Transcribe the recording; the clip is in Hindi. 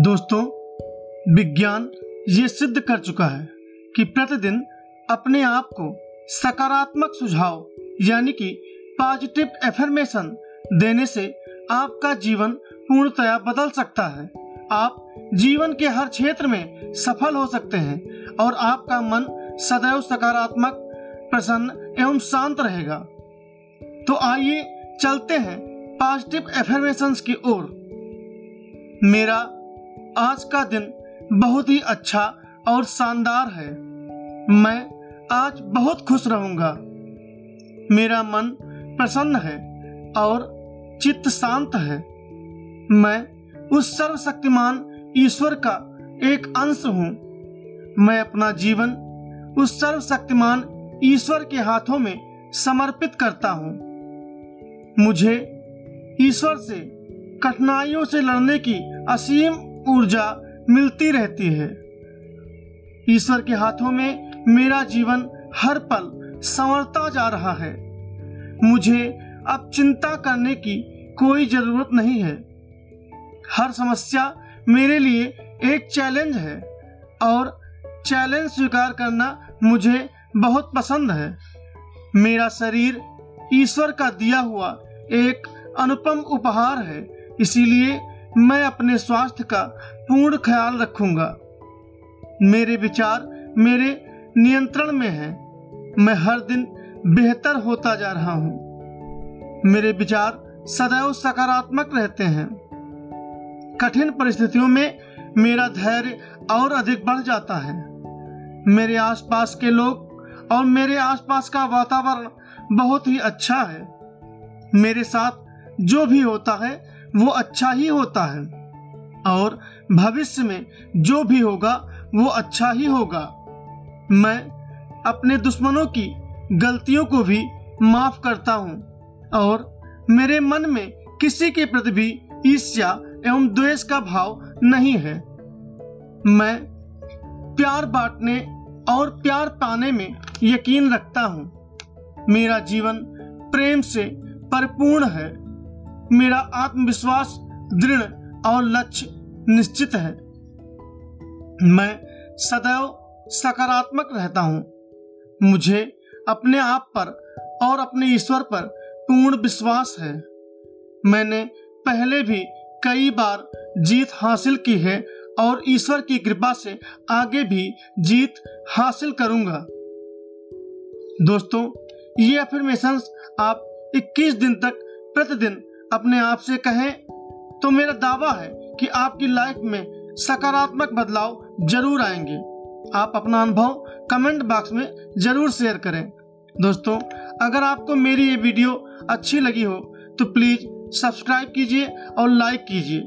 दोस्तों, विज्ञान ये सिद्ध कर चुका है कि प्रतिदिन अपने आप को सकारात्मक सुझाव, यानी कि पॉजिटिव एफर्मेशन देने से आपका जीवन पूर्णतया बदल सकता है। आप जीवन के हर क्षेत्र में सफल हो सकते हैं और आपका मन सदैव सकारात्मक, प्रसन्न एवं शांत रहेगा। तो आइए चलते हैं पॉजिटिव एफर्मेशंस की ओर। मेरा आज का दिन बहुत ही अच्छा और शानदार है। मैं आज बहुत खुश रहूँगा। मेरा मन प्रसन्न है और चित्त शांत है। मैं उस सर्वशक्तिमान ईश्वर का एक अंश हूँ। मैं अपना जीवन उस सर्वशक्तिमान ईश्वर के हाथों में समर्पित करता हूँ। मुझे ईश्वर से कठिनाइयों से लड़ने की असीम ऊर्जा मिलती रहती है। ईश्वर के हाथों में मेरा जीवन हर पल संवरता जा रहा है। मुझे अब चिंता करने की कोई ज़रूरत नहीं है। हर समस्या मेरे लिए एक चैलेंज है और चैलेंज स्वीकार करना मुझे बहुत पसंद है। मेरा शरीर ईश्वर का दिया हुआ एक अनुपम उपहार है, इसीलिए मैं अपने स्वास्थ्य का पूर्ण ख्याल रखूँगा। मेरे विचार मेरे नियंत्रण में हैं। मैं हर दिन बेहतर होता जा रहा हूँ। मेरे विचार सदैव सकारात्मक रहते हैं। कठिन परिस्थितियों में मेरा धैर्य और अधिक बढ़ जाता है। मेरे आसपास के लोग और मेरे आसपास का वातावरण बहुत ही अच्छा है। मेरे साथ जो भी होता है वो अच्छा ही होता है। और भविष्य में जो भी होगा, वो अच्छा ही होगा। मैं अपने दुश्मनों की गलतियों को भी माफ़ करता हूँ। और मेरे मन में किसी के प्रति भी ईर्ष्या एवं द्वेष का भाव नहीं है। मैं प्यार बांटने और प्यार पाने में यकीन रखता हूँ। मेरा जीवन प्रेम से परिपूर्ण है। मेरा आत्मविश्वास, दृढ़ और लक्ष्य निश्चित है। मैं सदैव सकारात्मक रहता हूँ। मुझे अपने आप पर और अपने ईश्वर पर पूर्ण विश्वास है। मैंने पहले भी कई बार जीत हासिल की है और ईश्वर की कृपा से आगे भी जीत हासिल करूँगा। दोस्तों, ये अफर्मेशन आप 21 दिन तक प्रतिदिन अपने आप से कहें तो मेरा दावा है कि आपकी लाइफ में सकारात्मक बदलाव ज़रूर आएँगे। आप अपना अनुभव कमेंट बॉक्स में ज़रूर शेयर करें। दोस्तों, अगर आपको मेरी ये वीडियो अच्छी लगी हो तो प्लीज़ सब्सक्राइब कीजिए और लाइक कीजिए।